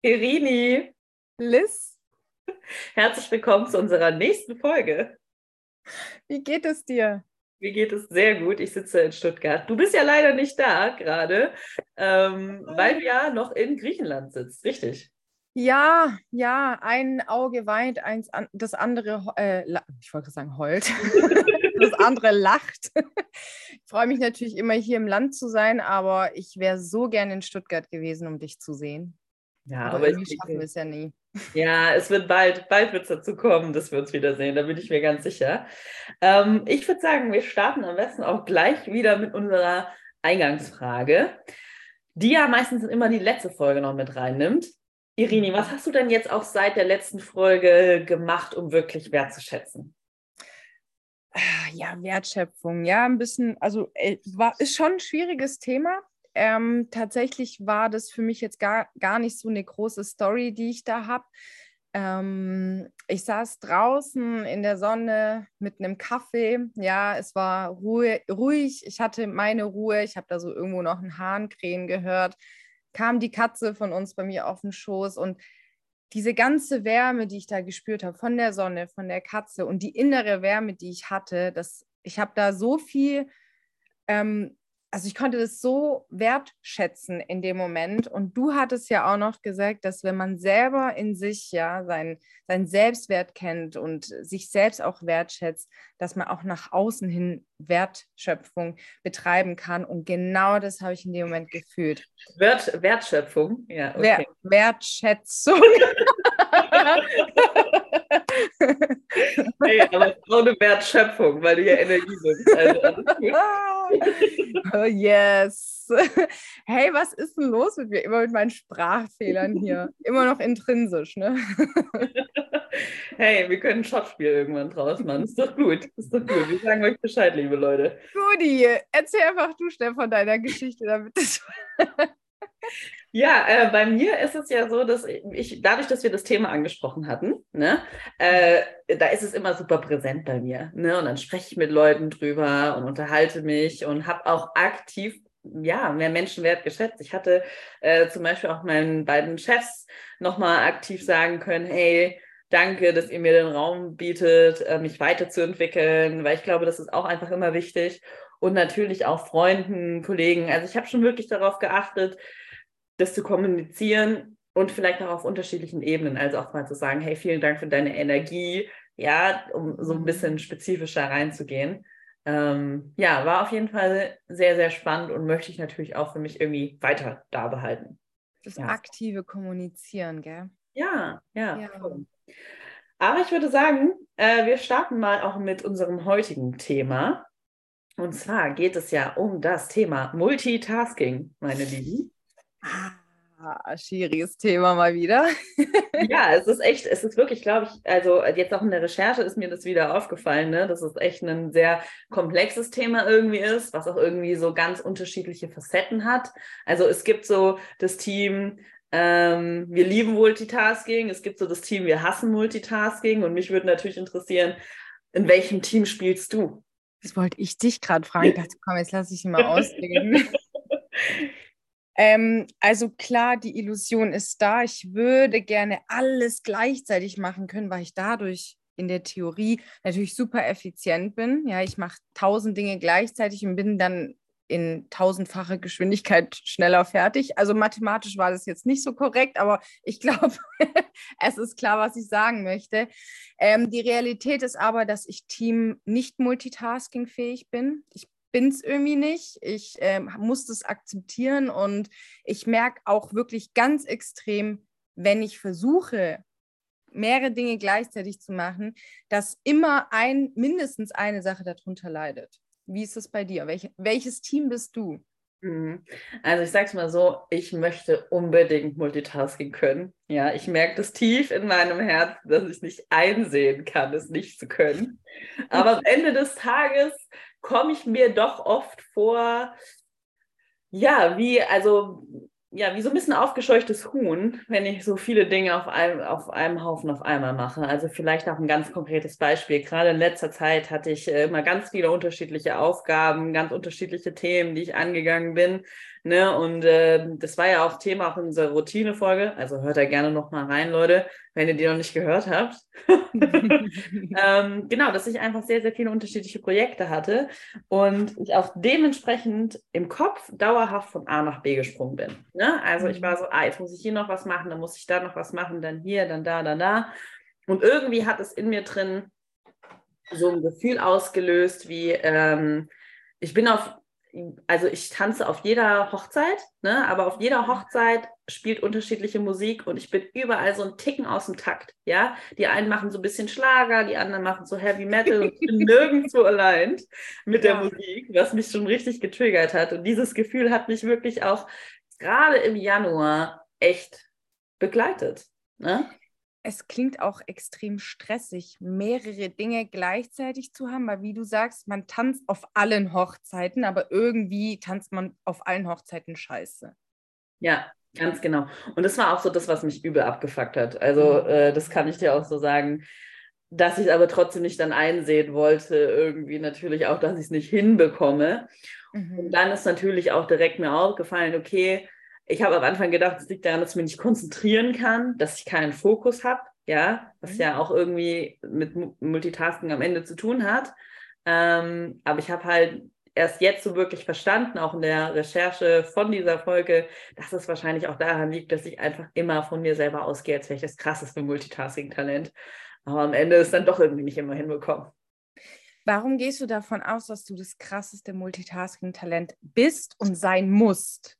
Irini. Liz. Herzlich willkommen zu unserer nächsten Folge. Wie geht es dir? Mir geht es sehr gut. Ich sitze in Stuttgart. Du bist ja leider nicht da gerade, ähm, weil du ja noch in Griechenland sitzt, richtig? Ja, ja, ein Auge weint, eins an, das andere, äh, ich wollte sagen, heult, das andere lacht. Ich freue mich natürlich immer hier im Land zu sein, aber ich wäre so gern in Stuttgart gewesen, um dich zu sehen. Ja, aber, aber irgendwie schaffen wir es ja nie. Ja, es wird bald, bald wird es dazu kommen, dass wir uns wiedersehen, da bin ich mir ganz sicher. Ähm, ich würde sagen, wir starten am besten auch gleich wieder mit unserer Eingangsfrage, die ja meistens immer die letzte Folge noch mit reinnimmt. Irini, was hast du denn jetzt auch seit der letzten Folge gemacht, um wirklich wertzuschätzen? Ja, Wertschöpfung, ja, ein bisschen, also äh, war, ist schon ein schwieriges Thema. Ähm, tatsächlich war das für mich jetzt gar, gar nicht so eine große Story, die ich da habe. Ähm, ich saß draußen in der Sonne mit einem Kaffee. Ja, es war ruhig, ruhig. Ich hatte meine Ruhe. Ich habe da so irgendwo noch einen Hahn krähen gehört kam die Katze von uns bei mir auf den Schoß und diese ganze Wärme, die ich da gespürt habe von der Sonne, von der Katze und die innere Wärme, die ich hatte, das, ich habe da so viel ähm, also ich konnte das so wertschätzen in dem Moment. Und du hattest ja auch noch gesagt, dass wenn man selber in sich ja sein, sein Selbstwert kennt und sich selbst auch wertschätzt, dass man auch nach außen hin Wertschöpfung betreiben kann. Und genau das habe ich in dem Moment gefühlt. Wert, Wertschöpfung, ja. Okay. Wer, Wertschätzung. hey, aber eine Wertschöpfung, weil du ja Energie bist. Also, oh, yes. Hey, was ist denn los mit mir? Immer mit meinen Sprachfehlern hier. Immer noch intrinsisch, ne? Hey, wir können ein Shotspiel irgendwann draus machen. Ist doch gut. Ist doch gut. Wir sagen euch Bescheid, liebe Leute. Gudi, erzähl einfach du schnell von deiner Geschichte, damit das. Ja, äh, bei mir ist es ja so, dass ich, dadurch, dass wir das Thema angesprochen hatten, ne, äh, da ist es immer super präsent bei mir. Ne? Und dann spreche ich mit Leuten drüber und unterhalte mich und habe auch aktiv ja, mehr Menschenwert geschätzt. Ich hatte äh, zum Beispiel auch meinen beiden Chefs nochmal aktiv sagen können, hey, danke, dass ihr mir den Raum bietet, äh, mich weiterzuentwickeln, weil ich glaube, das ist auch einfach immer wichtig. Und natürlich auch Freunden, Kollegen. Also ich habe schon wirklich darauf geachtet, das zu kommunizieren und vielleicht auch auf unterschiedlichen Ebenen. Also auch mal zu sagen, hey, vielen Dank für deine Energie, ja, um so ein bisschen spezifischer reinzugehen. Ähm, ja, war auf jeden Fall sehr, sehr spannend und möchte ich natürlich auch für mich irgendwie weiter da behalten. Das ja. aktive Kommunizieren, gell? Ja, ja. ja. Aber ich würde sagen, äh, wir starten mal auch mit unserem heutigen Thema. Und zwar geht es ja um das Thema Multitasking, meine Lieben. Ah, schwieriges Thema mal wieder. ja, es ist echt, es ist wirklich, glaube ich, also jetzt auch in der Recherche ist mir das wieder aufgefallen, ne, dass es echt ein sehr komplexes Thema irgendwie ist, was auch irgendwie so ganz unterschiedliche Facetten hat. Also es gibt so das Team, ähm, wir lieben Multitasking, es gibt so das Team, wir hassen Multitasking und mich würde natürlich interessieren, in welchem Team spielst du? Das wollte ich dich gerade fragen. Ich dachte, komm, jetzt lasse ich ihn mal ausreden. Ähm, also klar, die Illusion ist da. Ich würde gerne alles gleichzeitig machen können, weil ich dadurch in der Theorie natürlich super effizient bin. Ja, ich mache tausend Dinge gleichzeitig und bin dann in tausendfache Geschwindigkeit schneller fertig. Also mathematisch war das jetzt nicht so korrekt, aber ich glaube, es ist klar, was ich sagen möchte. Ähm, die Realität ist aber, dass ich Team nicht multitaskingfähig bin. Ich bin es irgendwie nicht. Ich ähm, muss das akzeptieren und ich merke auch wirklich ganz extrem, wenn ich versuche, mehrere Dinge gleichzeitig zu machen, dass immer ein, mindestens eine Sache darunter leidet. Wie ist es bei dir? Welch, welches Team bist du? Mhm. Also ich sage es mal so, ich möchte unbedingt Multitasking können. Ja, ich merke das tief in meinem Herzen, dass ich nicht einsehen kann, es nicht zu können. Aber am Ende des Tages komme ich mir doch oft vor, ja, wie, also, ja, wie so ein bisschen aufgescheuchtes Huhn, wenn ich so viele Dinge auf einem, auf einem Haufen auf einmal mache. Also vielleicht auch ein ganz konkretes Beispiel. Gerade in letzter Zeit hatte ich äh, immer ganz viele unterschiedliche Aufgaben, ganz unterschiedliche Themen, die ich angegangen bin. Ne? Und äh, das war ja auch Thema auch in unserer Routine-Folge. Also hört da gerne nochmal rein, Leute, wenn ihr die noch nicht gehört habt. ähm, genau, dass ich einfach sehr, sehr viele unterschiedliche Projekte hatte und ich auch dementsprechend im Kopf dauerhaft von A nach B gesprungen bin. Ne? Also ich war so, ah, jetzt muss ich hier noch was machen, dann muss ich da noch was machen, dann hier, dann da, dann da. Und irgendwie hat es in mir drin so ein Gefühl ausgelöst, wie ähm, ich bin auf also ich tanze auf jeder Hochzeit, ne? aber auf jeder Hochzeit spielt unterschiedliche Musik und ich bin überall so ein Ticken aus dem Takt, ja. Die einen machen so ein bisschen Schlager, die anderen machen so Heavy Metal und ich bin nirgendwo allein mit der ja. Musik, was mich schon richtig getriggert hat. Und dieses Gefühl hat mich wirklich auch gerade im Januar echt begleitet. Ne? Es klingt auch extrem stressig, mehrere Dinge gleichzeitig zu haben, weil wie du sagst, man tanzt auf allen Hochzeiten, aber irgendwie tanzt man auf allen Hochzeiten scheiße. Ja, ganz genau. Und das war auch so das, was mich übel abgefuckt hat. Also mhm. äh, das kann ich dir auch so sagen, dass ich aber trotzdem nicht dann einsehen wollte, irgendwie natürlich auch, dass ich es nicht hinbekomme. Mhm. Und dann ist natürlich auch direkt mir aufgefallen, okay, ich habe am Anfang gedacht, es liegt daran, dass ich mich nicht konzentrieren kann, dass ich keinen Fokus habe, ja, was mhm. ja auch irgendwie mit Multitasking am Ende zu tun hat. Ähm, aber ich habe halt erst jetzt so wirklich verstanden, auch in der Recherche von dieser Folge, dass es wahrscheinlich auch daran liegt, dass ich einfach immer von mir selber ausgehe, als wäre ich das krasseste Multitasking-Talent. Aber am Ende ist dann doch irgendwie nicht immer hinbekommen. Warum gehst du davon aus, dass du das krasseste Multitasking-Talent bist und sein musst?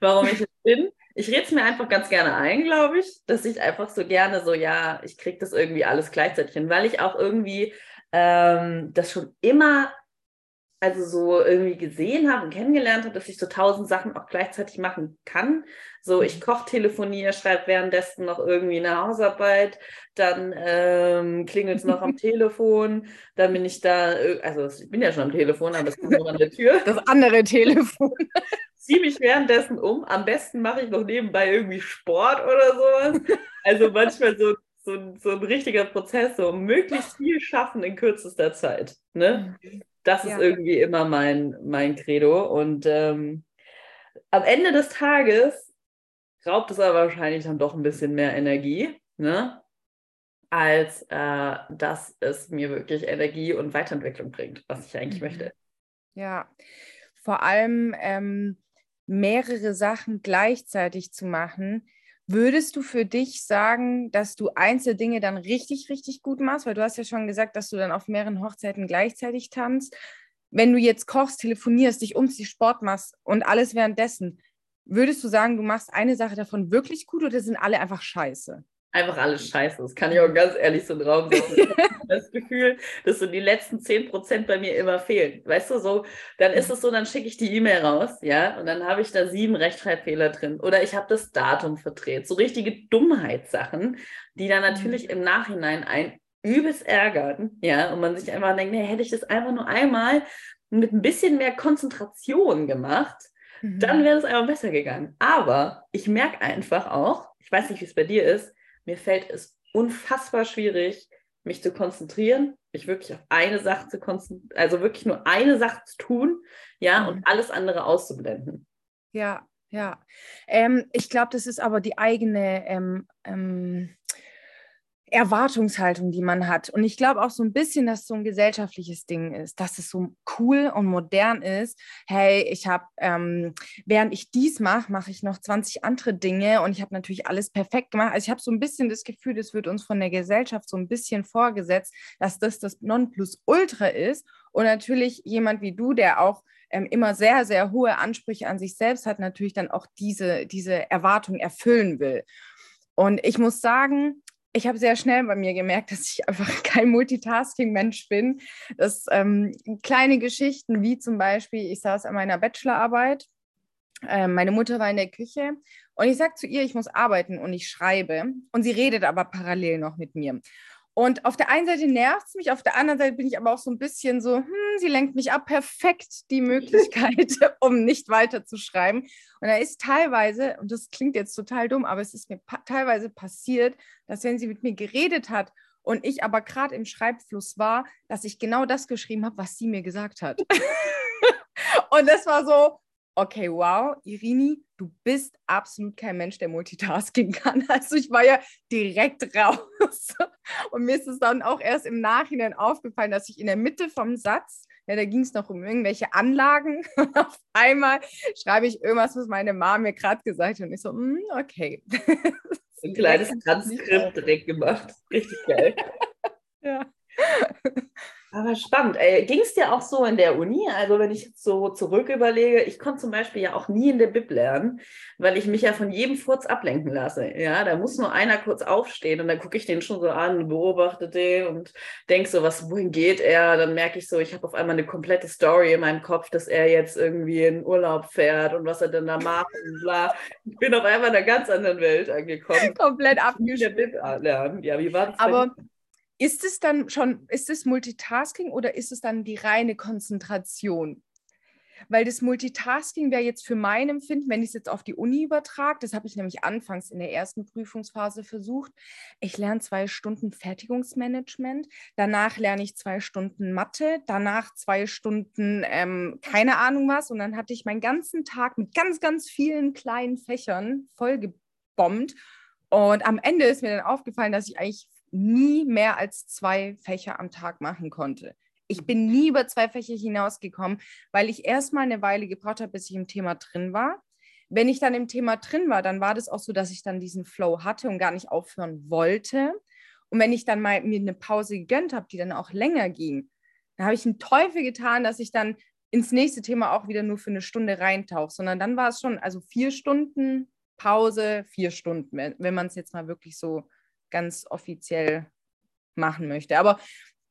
Warum ich es bin. Ich rede es mir einfach ganz gerne ein, glaube ich, dass ich einfach so gerne so, ja, ich kriege das irgendwie alles gleichzeitig hin, weil ich auch irgendwie ähm, das schon immer also so irgendwie gesehen habe und kennengelernt habe, dass ich so tausend Sachen auch gleichzeitig machen kann. So, ich mhm. koche, telefoniere, schreibe währenddessen noch irgendwie eine Hausarbeit, dann ähm, klingelt es noch am Telefon, dann bin ich da, also ich bin ja schon am Telefon, aber es kommt nur an der Tür. Das andere Telefon. Ziehe mich währenddessen um. Am besten mache ich noch nebenbei irgendwie Sport oder sowas. Also manchmal so so, so ein richtiger Prozess, so möglichst viel schaffen in kürzester Zeit. Ne? Mhm. Das ja. ist irgendwie immer mein, mein Credo. Und ähm, am Ende des Tages raubt es aber wahrscheinlich dann doch ein bisschen mehr Energie, ne? als äh, dass es mir wirklich Energie und Weiterentwicklung bringt, was ich eigentlich mhm. möchte. Ja, vor allem ähm, mehrere Sachen gleichzeitig zu machen, Würdest du für dich sagen, dass du einzelne Dinge dann richtig, richtig gut machst? Weil du hast ja schon gesagt, dass du dann auf mehreren Hochzeiten gleichzeitig tanzt. Wenn du jetzt kochst, telefonierst, dich umziehst, Sport machst und alles währenddessen, würdest du sagen, du machst eine Sache davon wirklich gut oder sind alle einfach scheiße? Einfach alles scheiße. Das kann ich auch ganz ehrlich so. Ich habe das Gefühl, dass so die letzten 10% bei mir immer fehlen. Weißt du, so, dann ist es so, dann schicke ich die E-Mail raus, ja, und dann habe ich da sieben Rechtschreibfehler drin. Oder ich habe das Datum verdreht. So richtige Dummheitssachen, die dann natürlich mhm. im Nachhinein ein übelst ärgern, ja, und man sich einfach denkt, nee, hätte ich das einfach nur einmal mit ein bisschen mehr Konzentration gemacht, mhm. dann wäre es einfach besser gegangen. Aber ich merke einfach auch, ich weiß nicht, wie es bei dir ist, mir fällt es unfassbar schwierig, mich zu konzentrieren, mich wirklich auf eine Sache zu konzentrieren, also wirklich nur eine Sache zu tun, ja, mhm. und alles andere auszublenden. Ja, ja. Ähm, ich glaube, das ist aber die eigene ähm, ähm, Erwartungshaltung, die man hat. Und ich glaube auch so ein bisschen, dass so ein gesellschaftliches Ding ist, dass es so cool und modern ist. Hey, ich habe, ähm, während ich dies mache, mache ich noch 20 andere Dinge und ich habe natürlich alles perfekt gemacht. Also ich habe so ein bisschen das Gefühl, das wird uns von der Gesellschaft so ein bisschen vorgesetzt, dass das das Nonplusultra ist. Und natürlich jemand wie du, der auch ähm, immer sehr, sehr hohe Ansprüche an sich selbst hat, natürlich dann auch diese, diese Erwartung erfüllen will. Und ich muss sagen, ich habe sehr schnell bei mir gemerkt, dass ich einfach kein Multitasking-Mensch bin. Dass ähm, kleine Geschichten wie zum Beispiel, ich saß an meiner Bachelorarbeit, äh, meine Mutter war in der Küche und ich sage zu ihr, ich muss arbeiten und ich schreibe und sie redet aber parallel noch mit mir. Und auf der einen Seite nervt es mich, auf der anderen Seite bin ich aber auch so ein bisschen so, hm, sie lenkt mich ab, perfekt die Möglichkeit, um nicht weiter zu schreiben. Und da ist teilweise, und das klingt jetzt total dumm, aber es ist mir pa teilweise passiert, dass wenn sie mit mir geredet hat und ich aber gerade im Schreibfluss war, dass ich genau das geschrieben habe, was sie mir gesagt hat. und das war so, okay, wow, Irini, du bist absolut kein Mensch, der Multitasking kann. Also ich war ja direkt raus. Und mir ist es dann auch erst im Nachhinein aufgefallen, dass ich in der Mitte vom Satz, ja, da ging es noch um irgendwelche Anlagen. Auf einmal schreibe ich irgendwas, was meine Mama mir gerade gesagt hat. Und ich so, mm, okay. Ein kleines Transkript direkt gemacht. Richtig geil. ja. Aber spannend. Ging es dir auch so in der Uni? Also wenn ich jetzt so zurück überlege, ich konnte zum Beispiel ja auch nie in der Bib lernen, weil ich mich ja von jedem Furz ablenken lasse. Ja, da muss nur einer kurz aufstehen und dann gucke ich den schon so an, beobachte den und denke so, was, wohin geht er? Dann merke ich so, ich habe auf einmal eine komplette Story in meinem Kopf, dass er jetzt irgendwie in Urlaub fährt und was er denn da macht und bla. Ich bin auf einmal in einer ganz anderen Welt angekommen. Komplett abgeschlossen. Ja, wie war das? Aber ist es dann schon, ist es Multitasking oder ist es dann die reine Konzentration? Weil das Multitasking wäre jetzt für mein Empfinden, wenn ich es jetzt auf die Uni übertrage, das habe ich nämlich anfangs in der ersten Prüfungsphase versucht. Ich lerne zwei Stunden Fertigungsmanagement, danach lerne ich zwei Stunden Mathe, danach zwei Stunden ähm, keine Ahnung was und dann hatte ich meinen ganzen Tag mit ganz, ganz vielen kleinen Fächern vollgebombt. Und am Ende ist mir dann aufgefallen, dass ich eigentlich nie mehr als zwei Fächer am Tag machen konnte. Ich bin nie über zwei Fächer hinausgekommen, weil ich erstmal eine Weile gebraucht habe, bis ich im Thema drin war. Wenn ich dann im Thema drin war, dann war das auch so, dass ich dann diesen Flow hatte und gar nicht aufhören wollte. Und wenn ich dann mal mir eine Pause gegönnt habe, die dann auch länger ging, dann habe ich einen Teufel getan, dass ich dann ins nächste Thema auch wieder nur für eine Stunde reintauche, sondern dann war es schon, also vier Stunden Pause, vier Stunden, wenn man es jetzt mal wirklich so ganz offiziell machen möchte. Aber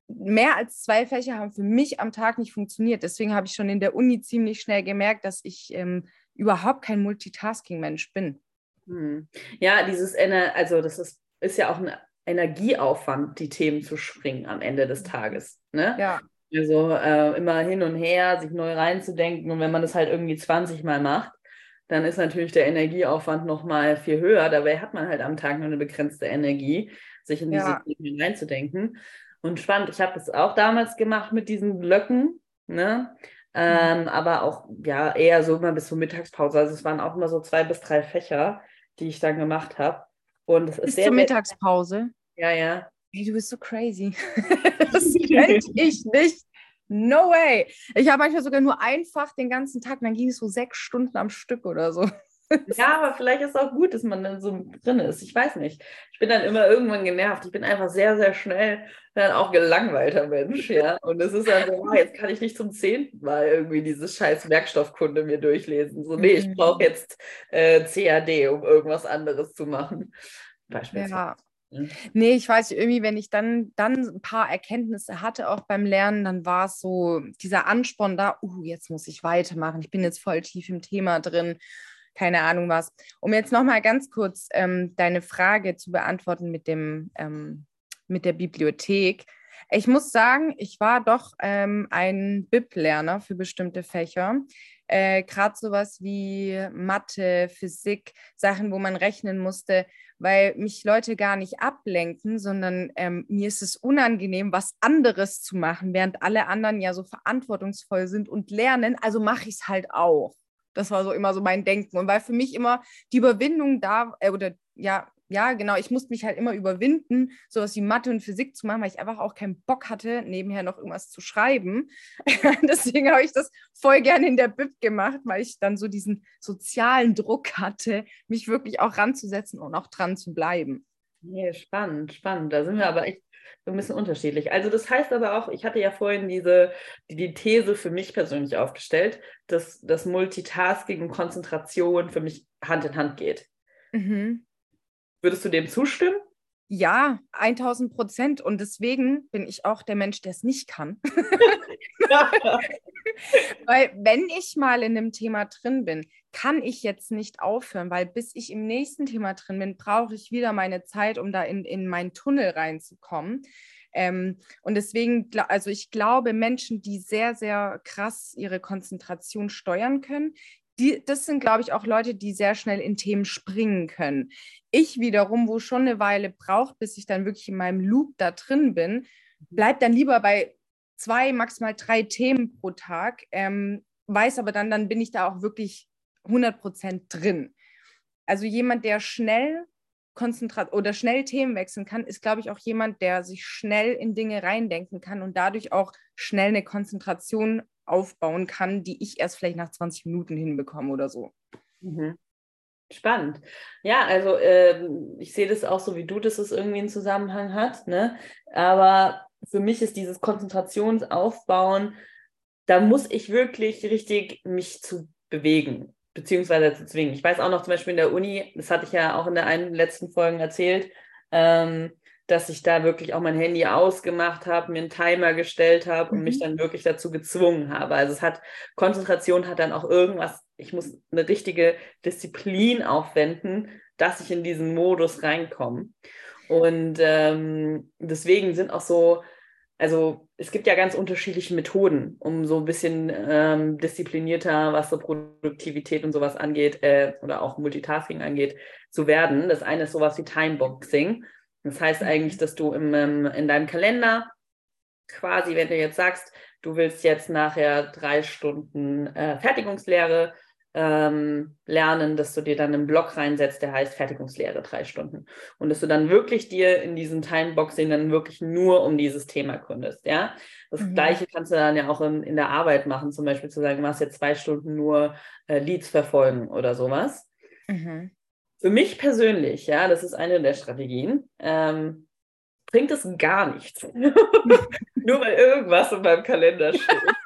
mehr als zwei Fächer haben für mich am Tag nicht funktioniert. Deswegen habe ich schon in der Uni ziemlich schnell gemerkt, dass ich ähm, überhaupt kein Multitasking-Mensch bin. Hm. Ja, dieses, also das ist, ist ja auch ein Energieaufwand, die Themen zu springen am Ende des Tages. Ne? Ja. Also äh, immer hin und her, sich neu reinzudenken. Und wenn man das halt irgendwie 20 Mal macht, dann ist natürlich der Energieaufwand nochmal viel höher. Dabei hat man halt am Tag nur eine begrenzte Energie, sich in diese ja. Themen reinzudenken. Und spannend, ich habe das auch damals gemacht mit diesen Blöcken, ne? Ähm, mhm. aber auch ja eher so immer bis zur Mittagspause. Also es waren auch immer so zwei bis drei Fächer, die ich dann gemacht habe. Und es ist bis sehr, zur Mittagspause? Ja, ja. Hey, du bist so crazy. das könnte ich nicht. No way. Ich habe manchmal sogar nur einfach den ganzen Tag, dann ging es so sechs Stunden am Stück oder so. Ja, aber vielleicht ist es auch gut, dass man dann so drin ist. Ich weiß nicht. Ich bin dann immer irgendwann genervt. Ich bin einfach sehr, sehr schnell dann auch gelangweilter Mensch, ja. Und es ist dann so, jetzt kann ich nicht zum zehnten Mal irgendwie dieses scheiß Werkstoffkunde mir durchlesen. So, nee, ich mhm. brauche jetzt äh, CAD, um irgendwas anderes zu machen. Beispielsweise. Ja. Nee, ich weiß irgendwie, wenn ich dann, dann ein paar Erkenntnisse hatte, auch beim Lernen, dann war es so dieser Ansporn da, uh, jetzt muss ich weitermachen, ich bin jetzt voll tief im Thema drin, keine Ahnung was. Um jetzt nochmal ganz kurz ähm, deine Frage zu beantworten mit, dem, ähm, mit der Bibliothek. Ich muss sagen, ich war doch ähm, ein BIP-Lerner für bestimmte Fächer. Äh, Gerade sowas wie Mathe, Physik, Sachen, wo man rechnen musste weil mich Leute gar nicht ablenken, sondern ähm, mir ist es unangenehm, was anderes zu machen, während alle anderen ja so verantwortungsvoll sind und lernen. Also mache ich es halt auch. Das war so immer so mein Denken. Und weil für mich immer die Überwindung da, äh, oder ja, ja, genau, ich musste mich halt immer überwinden, sowas wie Mathe und Physik zu machen, weil ich einfach auch keinen Bock hatte, nebenher noch irgendwas zu schreiben. Deswegen habe ich das voll gerne in der Bib gemacht, weil ich dann so diesen sozialen Druck hatte, mich wirklich auch ranzusetzen und auch dran zu bleiben. Nee, spannend, spannend. Da sind wir aber echt so ein bisschen unterschiedlich. Also das heißt aber auch, ich hatte ja vorhin diese, die, die These für mich persönlich aufgestellt, dass das Multitasking und Konzentration für mich Hand in Hand geht. Mhm. Würdest du dem zustimmen? Ja, 1000 Prozent. Und deswegen bin ich auch der Mensch, der es nicht kann. weil wenn ich mal in dem Thema drin bin, kann ich jetzt nicht aufhören, weil bis ich im nächsten Thema drin bin, brauche ich wieder meine Zeit, um da in, in meinen Tunnel reinzukommen. Ähm, und deswegen, also ich glaube, Menschen, die sehr, sehr krass ihre Konzentration steuern können, die, das sind, glaube ich, auch Leute, die sehr schnell in Themen springen können. Ich wiederum, wo schon eine Weile braucht, bis ich dann wirklich in meinem Loop da drin bin, bleibt dann lieber bei zwei, maximal drei Themen pro Tag, ähm, weiß aber dann, dann bin ich da auch wirklich 100% drin. Also jemand, der schnell konzentrat oder schnell Themen wechseln kann, ist, glaube ich, auch jemand, der sich schnell in Dinge reindenken kann und dadurch auch schnell eine Konzentration aufbauen kann, die ich erst vielleicht nach 20 Minuten hinbekomme oder so. Mhm. Spannend. Ja, also äh, ich sehe das auch so wie du, dass es irgendwie einen Zusammenhang hat. Ne? Aber für mich ist dieses Konzentrationsaufbauen, da muss ich wirklich richtig mich zu bewegen beziehungsweise zu zwingen. Ich weiß auch noch zum Beispiel in der Uni, das hatte ich ja auch in der einen letzten Folgen erzählt, ähm, dass ich da wirklich auch mein Handy ausgemacht habe, mir einen Timer gestellt habe und mhm. mich dann wirklich dazu gezwungen habe. Also es hat, Konzentration hat dann auch irgendwas, ich muss eine richtige Disziplin aufwenden, dass ich in diesen Modus reinkomme. Und ähm, deswegen sind auch so also es gibt ja ganz unterschiedliche Methoden, um so ein bisschen ähm, disziplinierter, was so Produktivität und sowas angeht äh, oder auch Multitasking angeht, zu werden. Das eine ist sowas wie Timeboxing. Das heißt eigentlich, dass du im, ähm, in deinem Kalender quasi, wenn du jetzt sagst, du willst jetzt nachher drei Stunden äh, Fertigungslehre ähm, lernen, dass du dir dann einen Block reinsetzt, der heißt Fertigungslehre drei Stunden. Und dass du dann wirklich dir in diesem Timeboxing dann wirklich nur um dieses Thema kundest. Ja, das mhm. Gleiche kannst du dann ja auch in, in der Arbeit machen, zum Beispiel zu sagen, du machst jetzt zwei Stunden nur äh, Leads verfolgen oder sowas. Mhm. Für mich persönlich, ja, das ist eine der Strategien. Ähm, bringt es gar nichts. nur weil irgendwas in meinem Kalender steht.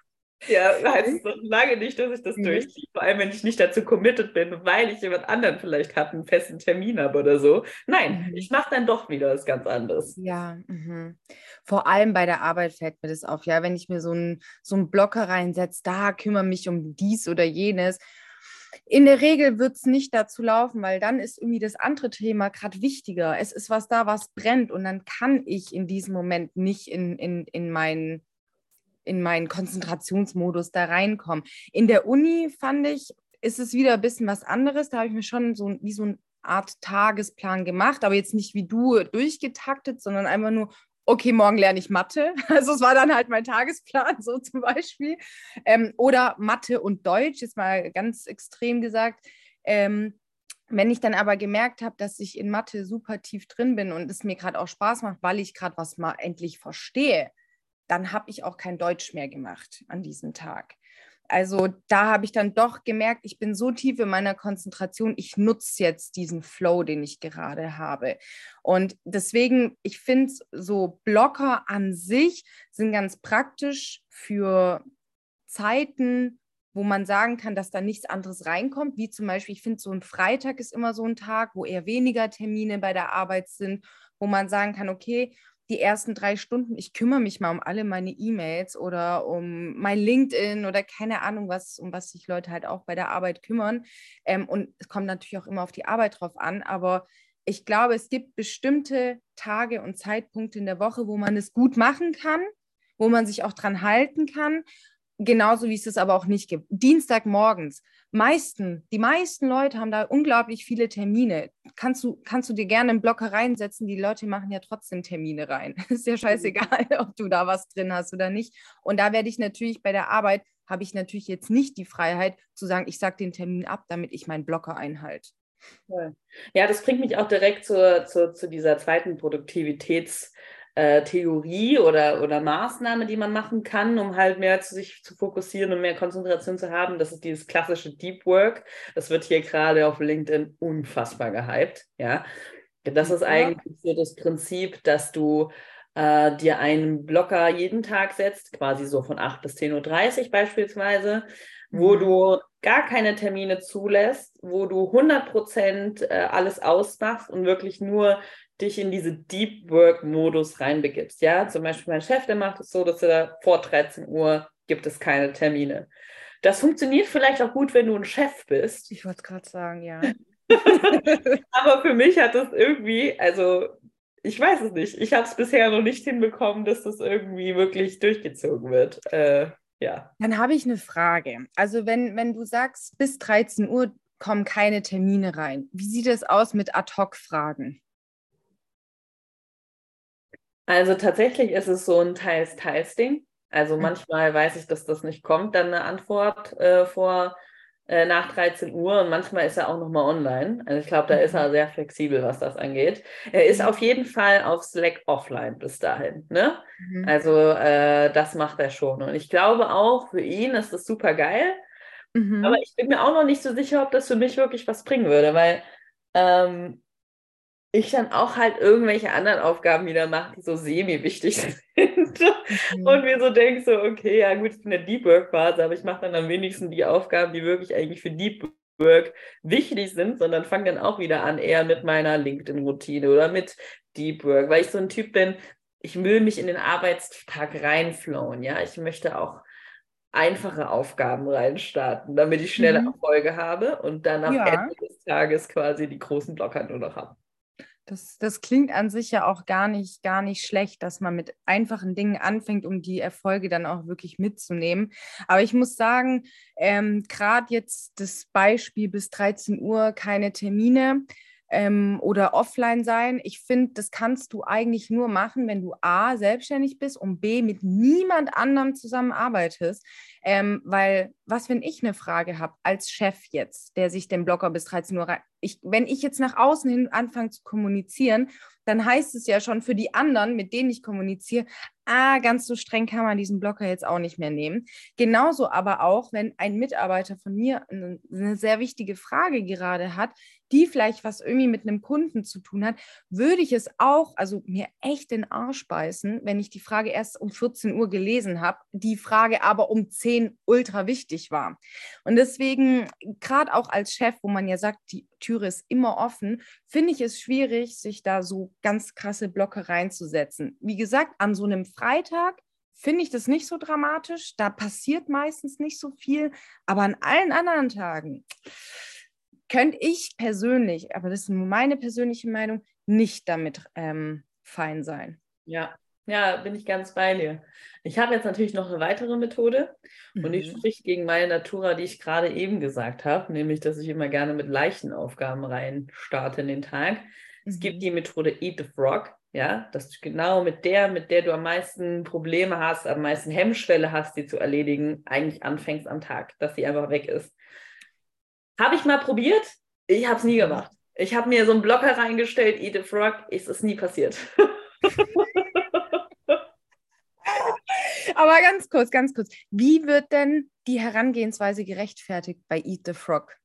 Ja, heißt es noch lange nicht, dass ich das mhm. durchziehe. Vor allem, wenn ich nicht dazu committed bin, weil ich jemand anderen vielleicht habe, einen festen Termin habe oder so. Nein, mhm. ich mache dann doch wieder was ganz anderes. Ja, mhm. vor allem bei der Arbeit fällt mir das auf. Ja, wenn ich mir so einen so einen Blocker reinsetze, da kümmere mich um dies oder jenes. In der Regel wird es nicht dazu laufen, weil dann ist irgendwie das andere Thema gerade wichtiger. Es ist was da, was brennt und dann kann ich in diesem Moment nicht in, in, in meinen in meinen Konzentrationsmodus da reinkommen. In der Uni fand ich, ist es wieder ein bisschen was anderes. Da habe ich mir schon so wie so eine Art Tagesplan gemacht, aber jetzt nicht wie du durchgetaktet, sondern einfach nur, okay, morgen lerne ich Mathe. Also es war dann halt mein Tagesplan, so zum Beispiel. Ähm, oder Mathe und Deutsch, ist mal ganz extrem gesagt. Ähm, wenn ich dann aber gemerkt habe, dass ich in Mathe super tief drin bin und es mir gerade auch Spaß macht, weil ich gerade was mal endlich verstehe, dann habe ich auch kein Deutsch mehr gemacht an diesem Tag. Also da habe ich dann doch gemerkt, ich bin so tief in meiner Konzentration, ich nutze jetzt diesen Flow, den ich gerade habe. Und deswegen, ich finde so Blocker an sich sind ganz praktisch für Zeiten, wo man sagen kann, dass da nichts anderes reinkommt, wie zum Beispiel, ich finde so ein Freitag ist immer so ein Tag, wo eher weniger Termine bei der Arbeit sind, wo man sagen kann, okay, die ersten drei Stunden, ich kümmere mich mal um alle meine E-Mails oder um mein LinkedIn oder keine Ahnung, was, um was sich Leute halt auch bei der Arbeit kümmern. Ähm, und es kommt natürlich auch immer auf die Arbeit drauf an, aber ich glaube, es gibt bestimmte Tage und Zeitpunkte in der Woche, wo man es gut machen kann, wo man sich auch dran halten kann Genauso wie es es aber auch nicht gibt. Dienstagmorgens. Meisten, die meisten Leute haben da unglaublich viele Termine. Kannst du, kannst du dir gerne einen Blocker reinsetzen? Die Leute machen ja trotzdem Termine rein. Ist ja scheißegal, ob du da was drin hast oder nicht. Und da werde ich natürlich bei der Arbeit, habe ich natürlich jetzt nicht die Freiheit zu sagen, ich sage den Termin ab, damit ich meinen Blocker einhalte. Ja, das bringt mich auch direkt zur, zur, zu dieser zweiten Produktivitäts- äh, Theorie oder, oder Maßnahme, die man machen kann, um halt mehr zu sich zu fokussieren und mehr Konzentration zu haben. Das ist dieses klassische Deep Work. Das wird hier gerade auf LinkedIn unfassbar gehypt. Ja, das ist eigentlich so das Prinzip, dass du äh, dir einen Blocker jeden Tag setzt, quasi so von 8 bis 10.30 Uhr beispielsweise, wo mhm. du gar keine Termine zulässt, wo du 100 Prozent äh, alles ausmachst und wirklich nur dich in diese Deep Work-Modus reinbegibst. Ja, zum Beispiel mein Chef, der macht es so, dass er vor 13 Uhr gibt es keine Termine. Das funktioniert vielleicht auch gut, wenn du ein Chef bist. Ich wollte es gerade sagen, ja. Aber für mich hat das irgendwie, also ich weiß es nicht. Ich habe es bisher noch nicht hinbekommen, dass das irgendwie wirklich durchgezogen wird. Äh, ja. Dann habe ich eine Frage. Also wenn, wenn du sagst, bis 13 Uhr kommen keine Termine rein, wie sieht es aus mit Ad-Hoc-Fragen? Also tatsächlich ist es so ein Teils-Teils-Ding. Also mhm. manchmal weiß ich, dass das nicht kommt, dann eine Antwort äh, vor äh, nach 13 Uhr und manchmal ist er auch nochmal online. Also ich glaube, da ist er mhm. sehr flexibel, was das angeht. Er ist mhm. auf jeden Fall auf Slack offline bis dahin. Ne? Mhm. Also äh, das macht er schon. Und ich glaube auch, für ihn ist das super geil. Mhm. Aber ich bin mir auch noch nicht so sicher, ob das für mich wirklich was bringen würde, weil ähm, ich dann auch halt irgendwelche anderen Aufgaben wieder mache, die so semi-wichtig sind. Mhm. Und mir so denke, so, okay, ja gut, ich bin in der Deep Work-Phase, aber ich mache dann am wenigsten die Aufgaben, die wirklich eigentlich für Deep Work wichtig sind, sondern fange dann auch wieder an, eher mit meiner LinkedIn-Routine oder mit Deep Work, weil ich so ein Typ bin, ich will mich in den Arbeitstag reinflowen, ja. Ich möchte auch einfache Aufgaben reinstarten, damit ich schnelle mhm. Erfolge habe und dann am ja. Ende des Tages quasi die großen Blocker nur noch habe. Das, das klingt an sich ja auch gar nicht, gar nicht schlecht, dass man mit einfachen Dingen anfängt, um die Erfolge dann auch wirklich mitzunehmen. Aber ich muss sagen, ähm, gerade jetzt das Beispiel bis 13 Uhr keine Termine ähm, oder offline sein. Ich finde, das kannst du eigentlich nur machen, wenn du A, selbstständig bist und B, mit niemand anderem zusammenarbeitest. Ähm, weil, was, wenn ich eine Frage habe als Chef jetzt, der sich den Blogger bis 13 Uhr, ich, wenn ich jetzt nach außen hin anfange zu kommunizieren, dann heißt es ja schon für die anderen, mit denen ich kommuniziere, ah, ganz so streng kann man diesen Blocker jetzt auch nicht mehr nehmen. Genauso aber auch, wenn ein Mitarbeiter von mir eine sehr wichtige Frage gerade hat, die vielleicht was irgendwie mit einem Kunden zu tun hat, würde ich es auch, also mir echt den Arsch beißen, wenn ich die Frage erst um 14 Uhr gelesen habe, die Frage aber um 10 ultra wichtig war. Und deswegen, gerade auch als Chef, wo man ja sagt, die Türe ist immer offen, finde ich es schwierig, sich da so ganz krasse Blocke reinzusetzen. Wie gesagt, an so einem Freitag finde ich das nicht so dramatisch. Da passiert meistens nicht so viel. Aber an allen anderen Tagen könnte ich persönlich, aber das ist meine persönliche Meinung, nicht damit ähm, fein sein. Ja, ja, bin ich ganz bei dir. Ich habe jetzt natürlich noch eine weitere Methode und die mhm. spricht gegen meine Natura, die ich gerade eben gesagt habe, nämlich, dass ich immer gerne mit leichten Aufgaben rein starte in den Tag. Mhm. Es gibt mhm. die Methode Eat the Frog, ja, dass du genau mit der, mit der du am meisten Probleme hast, am meisten Hemmschwelle hast, die zu erledigen, eigentlich anfängst am Tag, dass sie einfach weg ist. Habe ich mal probiert, ich habe es nie gemacht. Ich habe mir so einen Blocker reingestellt, Eat the Frog, ist es nie passiert. Aber ganz kurz, ganz kurz. Wie wird denn die Herangehensweise gerechtfertigt bei Eat the Frog?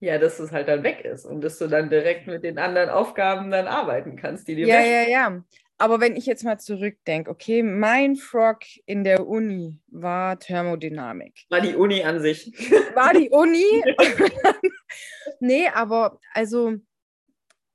Ja, dass es halt dann weg ist und dass du dann direkt mit den anderen Aufgaben dann arbeiten kannst, die dir Ja, ja, ja. Aber wenn ich jetzt mal zurückdenke, okay, mein Frog in der Uni war Thermodynamik. War die Uni an sich. War die Uni? nee, aber also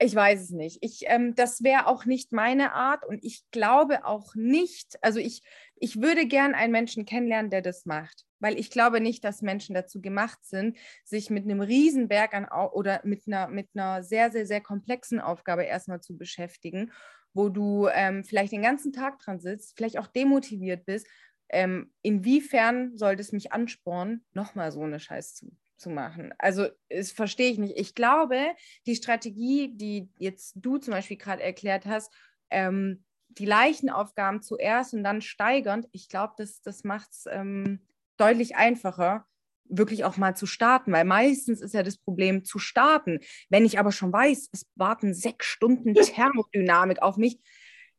ich weiß es nicht. Ich, ähm, das wäre auch nicht meine Art und ich glaube auch nicht, also ich, ich würde gern einen Menschen kennenlernen, der das macht, weil ich glaube nicht, dass Menschen dazu gemacht sind, sich mit einem Riesenberg an oder mit einer, mit einer sehr, sehr, sehr komplexen Aufgabe erstmal zu beschäftigen, wo du ähm, vielleicht den ganzen Tag dran sitzt, vielleicht auch demotiviert bist. Ähm, inwiefern sollte es mich anspornen, nochmal so eine Scheiß zu zu machen. Also das verstehe ich nicht. Ich glaube, die Strategie, die jetzt du zum Beispiel gerade erklärt hast, ähm, die leichten Aufgaben zuerst und dann steigernd, ich glaube, das, das macht es ähm, deutlich einfacher, wirklich auch mal zu starten, weil meistens ist ja das Problem zu starten. Wenn ich aber schon weiß, es warten sechs Stunden Thermodynamik auf mich,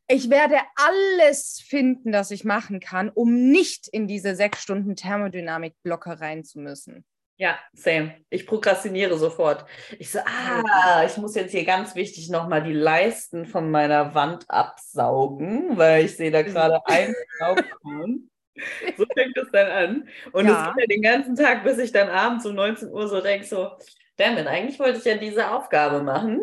ich werde alles finden, das ich machen kann, um nicht in diese sechs Stunden Thermodynamik-Blocke rein zu müssen. Ja, same. Ich prokrastiniere sofort. Ich so, ah, ich muss jetzt hier ganz wichtig nochmal die Leisten von meiner Wand absaugen, weil ich sehe da gerade einen Staubkorn. So fängt es dann an. Und es ja. geht ja den ganzen Tag, bis ich dann abends um 19 Uhr so denke, so, damit eigentlich wollte ich ja diese Aufgabe machen.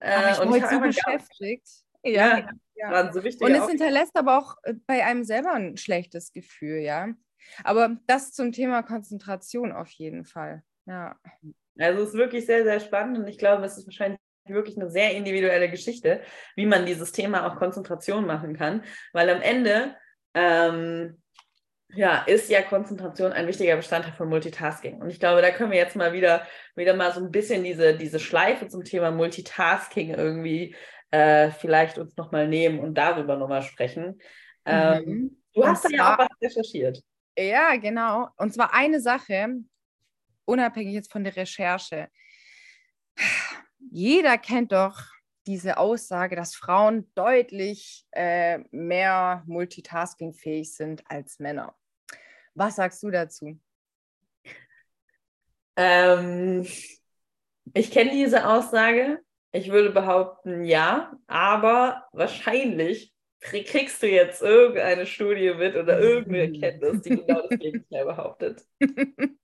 Aber ich äh, und ich so beschäftigt. Ja, ja, ja. Waren so Und es hinterlässt aber auch äh, bei einem selber ein schlechtes Gefühl, ja. Aber das zum Thema Konzentration auf jeden Fall. Ja. Also es ist wirklich sehr, sehr spannend und ich glaube, es ist wahrscheinlich wirklich eine sehr individuelle Geschichte, wie man dieses Thema auch Konzentration machen kann, weil am Ende ähm, ja, ist ja Konzentration ein wichtiger Bestandteil von Multitasking. Und ich glaube, da können wir jetzt mal wieder, wieder mal so ein bisschen diese, diese Schleife zum Thema Multitasking irgendwie äh, vielleicht uns nochmal nehmen und darüber nochmal sprechen. Ähm, mhm. Du hast zwar, ja auch was recherchiert. Ja, genau. Und zwar eine Sache, unabhängig jetzt von der Recherche. Jeder kennt doch diese Aussage, dass Frauen deutlich äh, mehr multitaskingfähig sind als Männer. Was sagst du dazu? Ähm, ich kenne diese Aussage. Ich würde behaupten, ja, aber wahrscheinlich kriegst du jetzt irgendeine Studie mit oder irgendeine Erkenntnis, die genau das Gegenteil behauptet.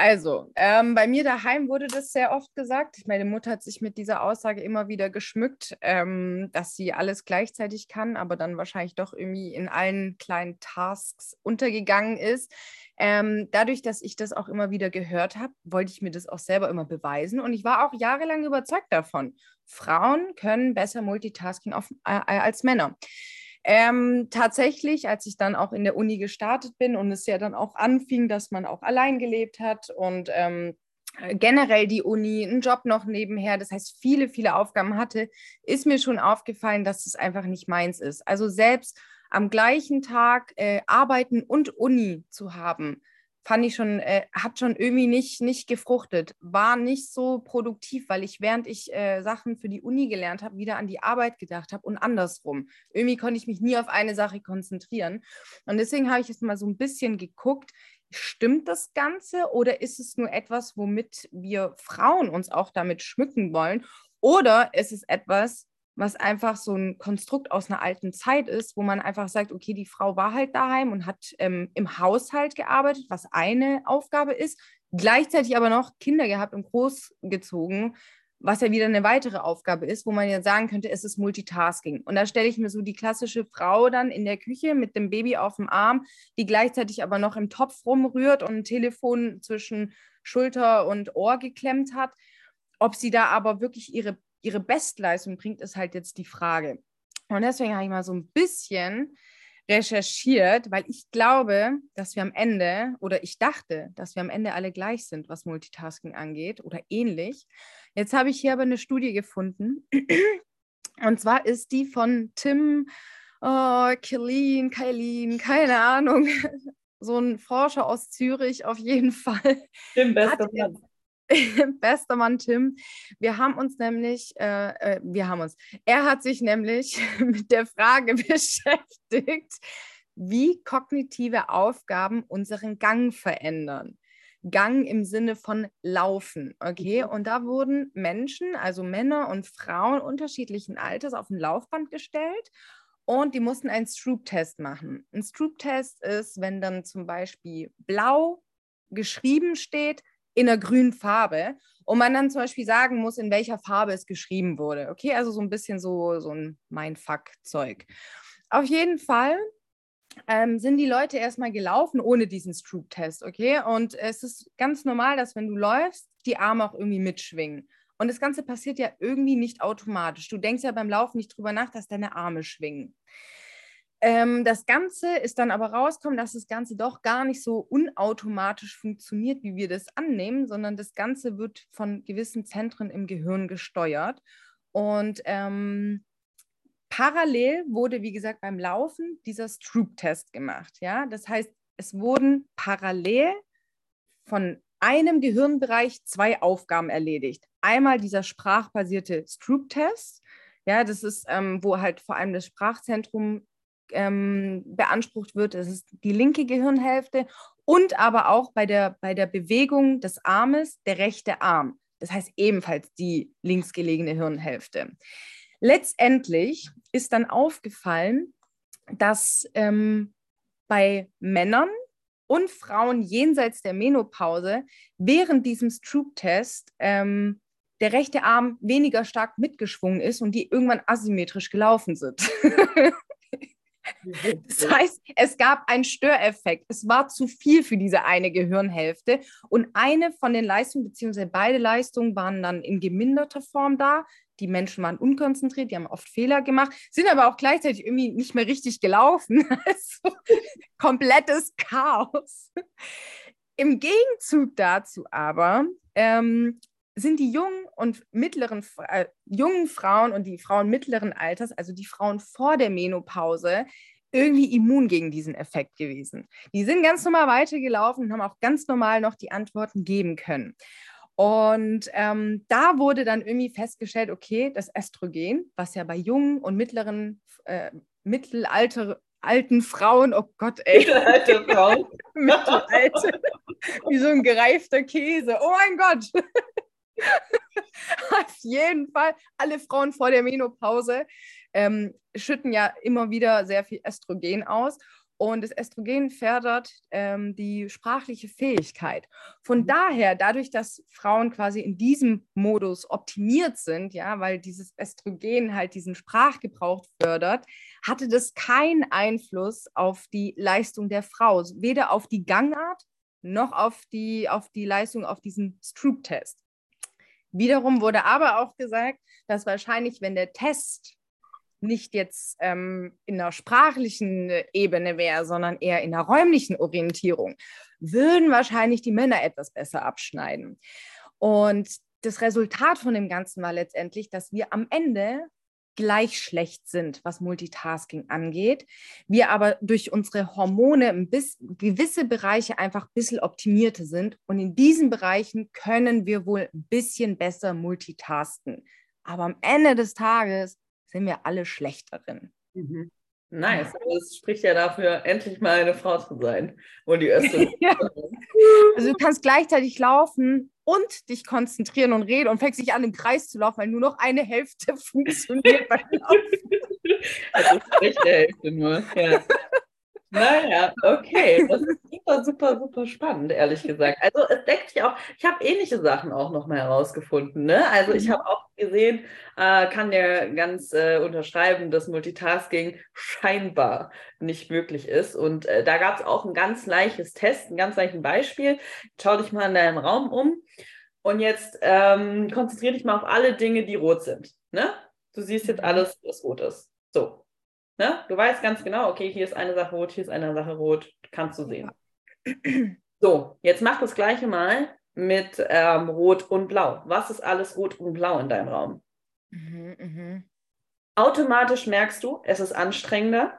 Also, ähm, bei mir daheim wurde das sehr oft gesagt. Meine Mutter hat sich mit dieser Aussage immer wieder geschmückt, ähm, dass sie alles gleichzeitig kann, aber dann wahrscheinlich doch irgendwie in allen kleinen Tasks untergegangen ist. Ähm, dadurch, dass ich das auch immer wieder gehört habe, wollte ich mir das auch selber immer beweisen. Und ich war auch jahrelang überzeugt davon. Frauen können besser Multitasking auf, äh, als Männer. Ähm, tatsächlich, als ich dann auch in der Uni gestartet bin und es ja dann auch anfing, dass man auch allein gelebt hat und ähm, generell die Uni, einen Job noch nebenher, das heißt viele, viele Aufgaben hatte, ist mir schon aufgefallen, dass es einfach nicht meins ist. Also selbst am gleichen Tag äh, arbeiten und Uni zu haben, fand ich schon, äh, hat schon irgendwie nicht, nicht gefruchtet, war nicht so produktiv, weil ich, während ich äh, Sachen für die Uni gelernt habe, wieder an die Arbeit gedacht habe und andersrum. Irgendwie konnte ich mich nie auf eine Sache konzentrieren. Und deswegen habe ich jetzt mal so ein bisschen geguckt, stimmt das Ganze oder ist es nur etwas, womit wir Frauen uns auch damit schmücken wollen? Oder ist es etwas, was einfach so ein Konstrukt aus einer alten Zeit ist, wo man einfach sagt, okay, die Frau war halt daheim und hat ähm, im Haushalt gearbeitet, was eine Aufgabe ist, gleichzeitig aber noch Kinder gehabt und großgezogen, was ja wieder eine weitere Aufgabe ist, wo man ja sagen könnte, es ist Multitasking. Und da stelle ich mir so die klassische Frau dann in der Küche mit dem Baby auf dem Arm, die gleichzeitig aber noch im Topf rumrührt und ein Telefon zwischen Schulter und Ohr geklemmt hat. Ob sie da aber wirklich ihre ihre Bestleistung bringt, ist halt jetzt die Frage. Und deswegen habe ich mal so ein bisschen recherchiert, weil ich glaube, dass wir am Ende oder ich dachte, dass wir am Ende alle gleich sind, was Multitasking angeht oder ähnlich. Jetzt habe ich hier aber eine Studie gefunden und zwar ist die von Tim oh, Killeen, Kailin, keine Ahnung, so ein Forscher aus Zürich auf jeden Fall. Tim, bester Mann. Bester Mann Tim. Wir haben uns nämlich, äh, äh, wir haben uns, er hat sich nämlich mit der Frage beschäftigt, wie kognitive Aufgaben unseren Gang verändern. Gang im Sinne von Laufen, okay? Mhm. Und da wurden Menschen, also Männer und Frauen unterschiedlichen Alters auf ein Laufband gestellt und die mussten einen Stroop-Test machen. Ein Stroop-Test ist, wenn dann zum Beispiel blau geschrieben steht, in einer grünen Farbe und man dann zum Beispiel sagen muss, in welcher Farbe es geschrieben wurde. Okay, also so ein bisschen so, so ein Mindfuck-Zeug. Auf jeden Fall ähm, sind die Leute erstmal gelaufen ohne diesen Stroop-Test, okay? Und es ist ganz normal, dass wenn du läufst, die Arme auch irgendwie mitschwingen. Und das Ganze passiert ja irgendwie nicht automatisch. Du denkst ja beim Laufen nicht drüber nach, dass deine Arme schwingen. Ähm, das Ganze ist dann aber rausgekommen, dass das Ganze doch gar nicht so unautomatisch funktioniert, wie wir das annehmen, sondern das Ganze wird von gewissen Zentren im Gehirn gesteuert. Und ähm, parallel wurde, wie gesagt, beim Laufen dieser Stroop-Test gemacht. Ja? Das heißt, es wurden parallel von einem Gehirnbereich zwei Aufgaben erledigt. Einmal dieser sprachbasierte Stroop-Test, ja, das ist, ähm, wo halt vor allem das Sprachzentrum ähm, beansprucht wird. Das ist die linke Gehirnhälfte und aber auch bei der, bei der Bewegung des Armes der rechte Arm. Das heißt ebenfalls die linksgelegene Hirnhälfte. Letztendlich ist dann aufgefallen, dass ähm, bei Männern und Frauen jenseits der Menopause während diesem Stroop-Test ähm, der rechte Arm weniger stark mitgeschwungen ist und die irgendwann asymmetrisch gelaufen sind. Das heißt, es gab einen Störeffekt. Es war zu viel für diese eine Gehirnhälfte. Und eine von den Leistungen, beziehungsweise beide Leistungen, waren dann in geminderter Form da. Die Menschen waren unkonzentriert, die haben oft Fehler gemacht, sind aber auch gleichzeitig irgendwie nicht mehr richtig gelaufen. Also komplettes Chaos. Im Gegenzug dazu aber ähm, sind die jungen und mittleren, äh, jungen Frauen und die Frauen mittleren Alters, also die Frauen vor der Menopause, irgendwie immun gegen diesen Effekt gewesen. Die sind ganz normal weitergelaufen und haben auch ganz normal noch die Antworten geben können. Und ähm, da wurde dann irgendwie festgestellt, okay, das Östrogen, was ja bei jungen und mittleren, äh, mittelalter, alten Frauen, oh Gott, ey. Mittelalte Frauen. Mittelalte. Wie so ein gereifter Käse. Oh mein Gott. Auf jeden Fall, alle Frauen vor der Menopause ähm, schütten ja immer wieder sehr viel Östrogen aus. Und das Östrogen fördert ähm, die sprachliche Fähigkeit. Von mhm. daher, dadurch, dass Frauen quasi in diesem Modus optimiert sind, ja, weil dieses Östrogen halt diesen Sprachgebrauch fördert, hatte das keinen Einfluss auf die Leistung der Frau, weder auf die Gangart noch auf die, auf die Leistung auf diesen Stroop-Test. Wiederum wurde aber auch gesagt, dass wahrscheinlich, wenn der Test nicht jetzt ähm, in einer sprachlichen Ebene wäre, sondern eher in einer räumlichen Orientierung, würden wahrscheinlich die Männer etwas besser abschneiden. Und das Resultat von dem Ganzen war letztendlich, dass wir am Ende gleich schlecht sind, was Multitasking angeht. Wir aber durch unsere Hormone ein bisschen, gewisse Bereiche einfach ein bisschen optimierter sind. Und in diesen Bereichen können wir wohl ein bisschen besser multitasken. Aber am Ende des Tages sind wir alle Schlechterin. Mhm. Nice, das spricht ja dafür, endlich mal eine Frau zu sein. Und die erste. ja. Also du kannst gleichzeitig laufen und dich konzentrieren und reden und fängst dich an, im Kreis zu laufen, weil nur noch eine Hälfte funktioniert beim Laufen. Echt die Hälfte nur. Ja. Naja, okay. Das ist super, super, super spannend, ehrlich gesagt. Also es deckt sich auch, ich habe ähnliche Sachen auch nochmal herausgefunden. Ne? Also ich mhm. habe auch gesehen, äh, kann der ganz äh, unterschreiben, dass Multitasking scheinbar nicht möglich ist. Und äh, da gab es auch ein ganz leichtes Test, ein ganz leichtes Beispiel. Schau dich mal in deinem Raum um und jetzt ähm, konzentriere dich mal auf alle Dinge, die rot sind. Ne? Du siehst jetzt mhm. alles, was rot ist. So, Ne? Du weißt ganz genau, okay, hier ist eine Sache rot, hier ist eine Sache rot, kannst du sehen. So, jetzt mach das gleiche mal mit ähm, Rot und Blau. Was ist alles Rot und Blau in deinem Raum? Mhm, mh. Automatisch merkst du, es ist anstrengender,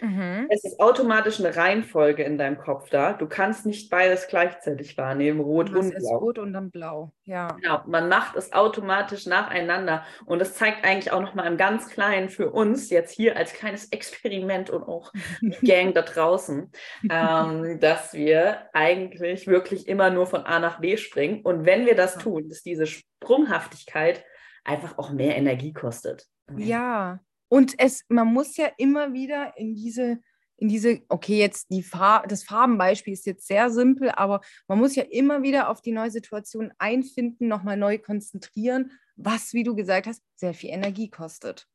Mhm. Es ist automatisch eine Reihenfolge in deinem Kopf da. Du kannst nicht beides gleichzeitig wahrnehmen, rot und, und blau. Ist rot und dann blau, ja. Genau, man macht es automatisch nacheinander. Und das zeigt eigentlich auch nochmal im ganz Kleinen für uns, jetzt hier als kleines Experiment und auch die Gang da draußen, ähm, dass wir eigentlich wirklich immer nur von A nach B springen. Und wenn wir das tun, dass diese Sprunghaftigkeit einfach auch mehr Energie kostet. Ja, und es, man muss ja immer wieder in diese, in diese, okay, jetzt die Farb, das Farbenbeispiel ist jetzt sehr simpel, aber man muss ja immer wieder auf die neue Situation einfinden, nochmal neu konzentrieren, was, wie du gesagt hast, sehr viel Energie kostet.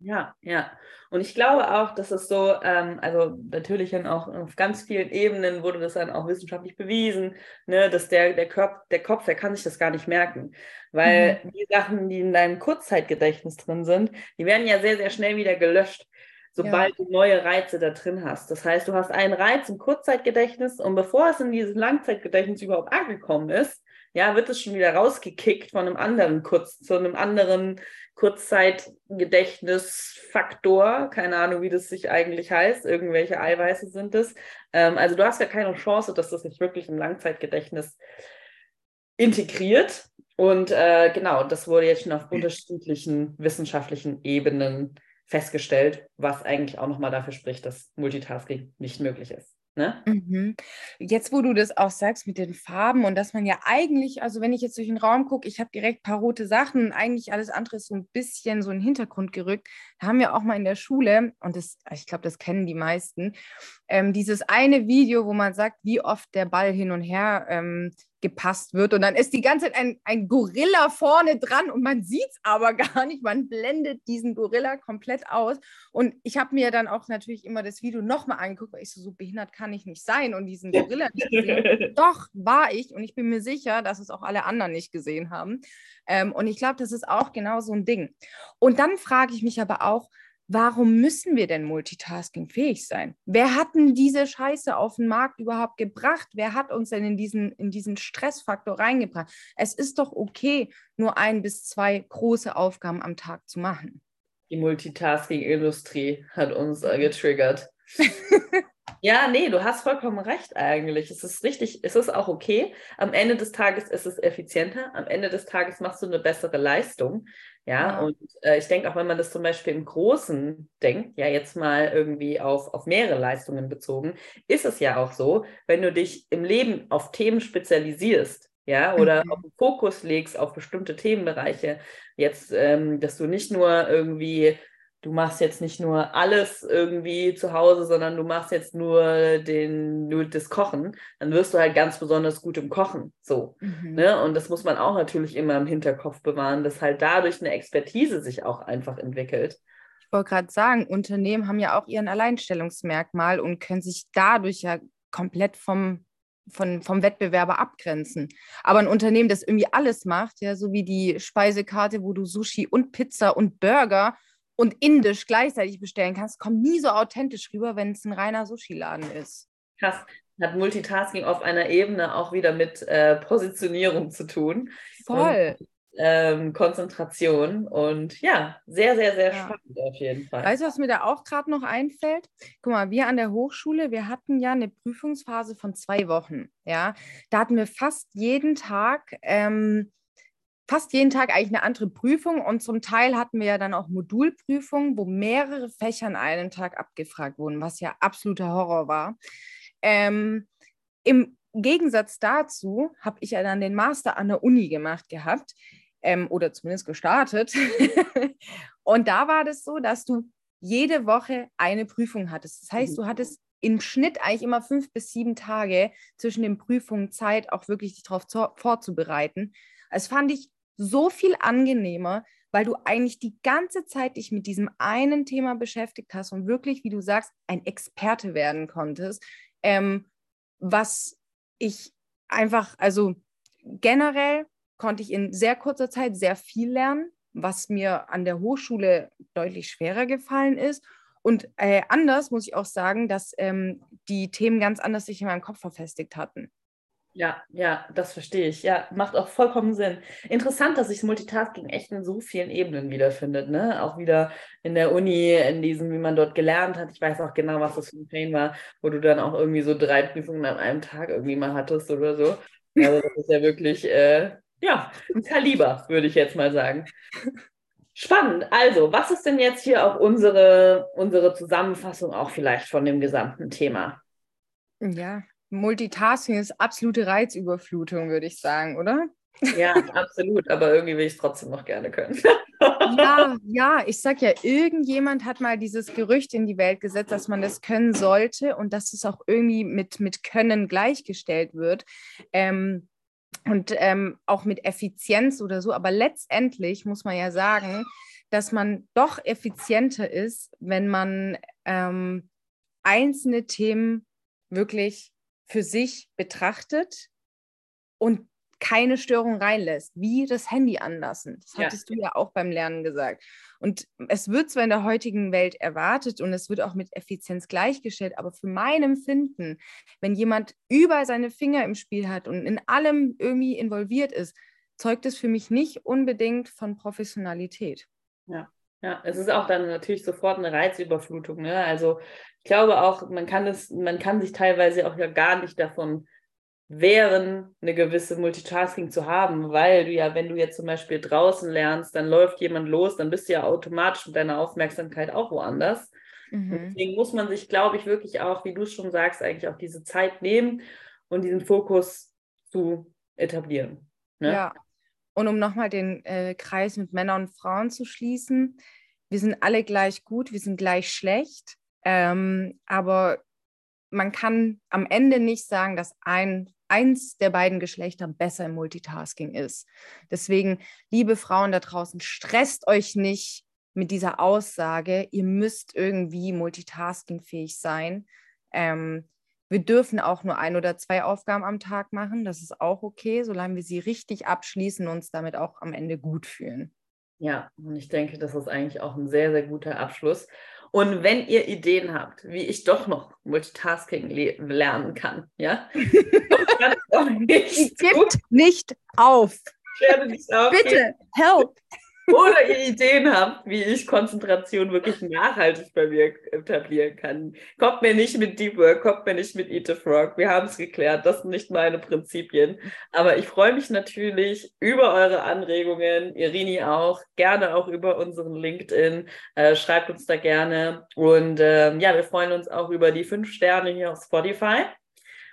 Ja, ja. Und ich glaube auch, dass es so, ähm, also natürlich dann auch auf ganz vielen Ebenen wurde das dann auch wissenschaftlich bewiesen, ne, dass der, der, Körper, der Kopf, der kann sich das gar nicht merken. Weil mhm. die Sachen, die in deinem Kurzzeitgedächtnis drin sind, die werden ja sehr, sehr schnell wieder gelöscht, sobald ja. du neue Reize da drin hast. Das heißt, du hast einen Reiz im Kurzzeitgedächtnis und bevor es in dieses Langzeitgedächtnis überhaupt angekommen ist, ja, wird es schon wieder rausgekickt von einem anderen kurz, zu einem anderen Kurzzeitgedächtnisfaktor, keine Ahnung, wie das sich eigentlich heißt, irgendwelche Eiweiße sind es. Ähm, also du hast ja keine Chance, dass das sich wirklich im Langzeitgedächtnis integriert. Und äh, genau, das wurde jetzt schon auf unterschiedlichen wissenschaftlichen Ebenen festgestellt, was eigentlich auch nochmal dafür spricht, dass Multitasking nicht möglich ist. Ne? Mhm. Jetzt, wo du das auch sagst mit den Farben und dass man ja eigentlich, also wenn ich jetzt durch den Raum gucke, ich habe direkt ein paar rote Sachen, eigentlich alles andere ist so ein bisschen so in den Hintergrund gerückt. Da haben wir auch mal in der Schule, und das, ich glaube, das kennen die meisten, ähm, dieses eine Video, wo man sagt, wie oft der Ball hin und her ähm, gepasst wird. Und dann ist die ganze Zeit ein, ein Gorilla vorne dran und man sieht es aber gar nicht. Man blendet diesen Gorilla komplett aus. Und ich habe mir dann auch natürlich immer das Video nochmal angeguckt, weil ich so, so behindert kann ich nicht sein und diesen Gorilla nicht gesehen. Doch, war ich. Und ich bin mir sicher, dass es auch alle anderen nicht gesehen haben. Ähm, und ich glaube, das ist auch genau so ein Ding. Und dann frage ich mich aber auch, warum müssen wir denn multitaskingfähig sein? Wer hat denn diese Scheiße auf den Markt überhaupt gebracht? Wer hat uns denn in diesen, in diesen Stressfaktor reingebracht? Es ist doch okay, nur ein bis zwei große Aufgaben am Tag zu machen. Die Multitasking-Industrie hat uns äh, getriggert. ja, nee, du hast vollkommen recht eigentlich. Es ist richtig, es ist auch okay. Am Ende des Tages ist es effizienter. Am Ende des Tages machst du eine bessere Leistung. Ja, und äh, ich denke auch, wenn man das zum Beispiel im Großen denkt, ja, jetzt mal irgendwie auf, auf mehrere Leistungen bezogen, ist es ja auch so, wenn du dich im Leben auf Themen spezialisierst, ja, oder mhm. auf den Fokus legst auf bestimmte Themenbereiche, jetzt, ähm, dass du nicht nur irgendwie du machst jetzt nicht nur alles irgendwie zu Hause, sondern du machst jetzt nur den, nur das Kochen, dann wirst du halt ganz besonders gut im Kochen. So. Mhm. Ne? Und das muss man auch natürlich immer im Hinterkopf bewahren, dass halt dadurch eine Expertise sich auch einfach entwickelt. Ich wollte gerade sagen, Unternehmen haben ja auch ihren Alleinstellungsmerkmal und können sich dadurch ja komplett vom von, vom Wettbewerber abgrenzen. Aber ein Unternehmen, das irgendwie alles macht, ja, so wie die Speisekarte, wo du Sushi und Pizza und Burger und indisch gleichzeitig bestellen kannst, kommt nie so authentisch rüber, wenn es ein reiner Sushi-Laden ist. Krass. Hat Multitasking auf einer Ebene auch wieder mit äh, Positionierung zu tun. Voll. Und, ähm, Konzentration und ja, sehr, sehr, sehr ja. spannend auf jeden Fall. Weißt du, was mir da auch gerade noch einfällt? Guck mal, wir an der Hochschule, wir hatten ja eine Prüfungsphase von zwei Wochen. Ja, da hatten wir fast jeden Tag ähm, fast jeden Tag eigentlich eine andere Prüfung und zum Teil hatten wir ja dann auch Modulprüfungen, wo mehrere Fächer an einem Tag abgefragt wurden, was ja absoluter Horror war. Ähm, Im Gegensatz dazu habe ich ja dann den Master an der Uni gemacht gehabt ähm, oder zumindest gestartet. und da war das so, dass du jede Woche eine Prüfung hattest. Das heißt, du hattest im Schnitt eigentlich immer fünf bis sieben Tage zwischen den Prüfungen Zeit, auch wirklich dich darauf vorzubereiten. Das fand ich so viel angenehmer, weil du eigentlich die ganze Zeit dich mit diesem einen Thema beschäftigt hast und wirklich, wie du sagst, ein Experte werden konntest, ähm, was ich einfach, also generell konnte ich in sehr kurzer Zeit sehr viel lernen, was mir an der Hochschule deutlich schwerer gefallen ist. Und äh, anders muss ich auch sagen, dass ähm, die Themen ganz anders sich in meinem Kopf verfestigt hatten. Ja, ja, das verstehe ich. Ja, macht auch vollkommen Sinn. Interessant, dass sich Multitasking echt in so vielen Ebenen wiederfindet, ne? Auch wieder in der Uni, in diesem, wie man dort gelernt hat. Ich weiß auch genau, was das für ein Pain war, wo du dann auch irgendwie so drei Prüfungen an einem Tag irgendwie mal hattest oder so. Also das ist ja wirklich, äh, ja, ein Kaliber, würde ich jetzt mal sagen. Spannend. Also, was ist denn jetzt hier auch unsere, unsere Zusammenfassung auch vielleicht von dem gesamten Thema? Ja, Multitasking ist absolute Reizüberflutung, würde ich sagen, oder? Ja, absolut. Aber irgendwie will ich es trotzdem noch gerne können. ja, ja, ich sag ja, irgendjemand hat mal dieses Gerücht in die Welt gesetzt, dass man das können sollte und dass es auch irgendwie mit, mit Können gleichgestellt wird. Ähm, und ähm, auch mit Effizienz oder so. Aber letztendlich muss man ja sagen, dass man doch effizienter ist, wenn man ähm, einzelne Themen wirklich für sich betrachtet und keine Störung reinlässt, wie das Handy anlassen. Das hattest ja. du ja auch beim Lernen gesagt. Und es wird zwar in der heutigen Welt erwartet und es wird auch mit Effizienz gleichgestellt, aber für mein Empfinden, wenn jemand über seine Finger im Spiel hat und in allem irgendwie involviert ist, zeugt es für mich nicht unbedingt von Professionalität. Ja. Ja, es ist auch dann natürlich sofort eine Reizüberflutung. Ne? Also ich glaube auch, man kann es, man kann sich teilweise auch ja gar nicht davon wehren, eine gewisse Multitasking zu haben, weil du ja, wenn du jetzt zum Beispiel draußen lernst, dann läuft jemand los, dann bist du ja automatisch mit deiner Aufmerksamkeit auch woanders. Mhm. Deswegen muss man sich, glaube ich, wirklich auch, wie du schon sagst, eigentlich auch diese Zeit nehmen und diesen Fokus zu etablieren. Ne? Ja, und um nochmal den äh, Kreis mit Männern und Frauen zu schließen, wir sind alle gleich gut, wir sind gleich schlecht, ähm, aber man kann am Ende nicht sagen, dass ein, eins der beiden Geschlechter besser im Multitasking ist. Deswegen, liebe Frauen da draußen, stresst euch nicht mit dieser Aussage, ihr müsst irgendwie multitaskingfähig sein. Ähm, wir dürfen auch nur ein oder zwei Aufgaben am Tag machen. Das ist auch okay, solange wir sie richtig abschließen und uns damit auch am Ende gut fühlen. Ja, und ich denke, das ist eigentlich auch ein sehr, sehr guter Abschluss. Und wenn ihr Ideen habt, wie ich doch noch Multitasking lernen kann, ja, Gibt nicht auf. Ich werde nicht Bitte, help. Oder ihr Ideen habt, wie ich Konzentration wirklich nachhaltig bei mir etablieren kann. Kommt mir nicht mit Deep Work, kommt mir nicht mit Eat the Frog. Wir haben es geklärt, das sind nicht meine Prinzipien. Aber ich freue mich natürlich über eure Anregungen, Irini auch, gerne auch über unseren LinkedIn. Äh, schreibt uns da gerne. Und äh, ja, wir freuen uns auch über die fünf Sterne hier auf Spotify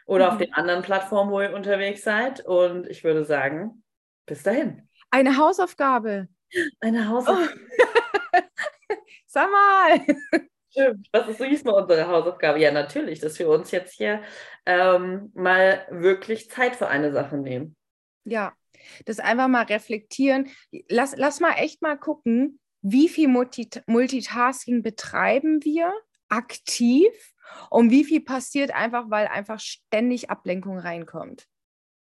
oder mhm. auf den anderen Plattformen, wo ihr unterwegs seid. Und ich würde sagen, bis dahin. Eine Hausaufgabe. Eine Hausaufgabe. Oh. Sag mal. Stimmt. Was ist diesmal unsere Hausaufgabe? Ja, natürlich, dass wir uns jetzt hier ähm, mal wirklich Zeit für eine Sache nehmen. Ja, das einfach mal reflektieren. Lass, lass mal echt mal gucken, wie viel Multi Multitasking betreiben wir aktiv und wie viel passiert einfach, weil einfach ständig Ablenkung reinkommt.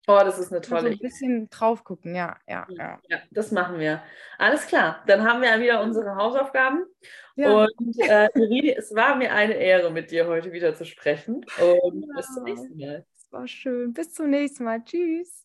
Oh, das ist eine tolle also ein bisschen drauf gucken, ja, ja, ja. Ja, das machen wir. Alles klar. Dann haben wir ja wieder unsere Hausaufgaben. Ja. Und äh, Irine, es war mir eine Ehre, mit dir heute wieder zu sprechen. Und ja. bis zum nächsten Mal. Es war schön. Bis zum nächsten Mal. Tschüss.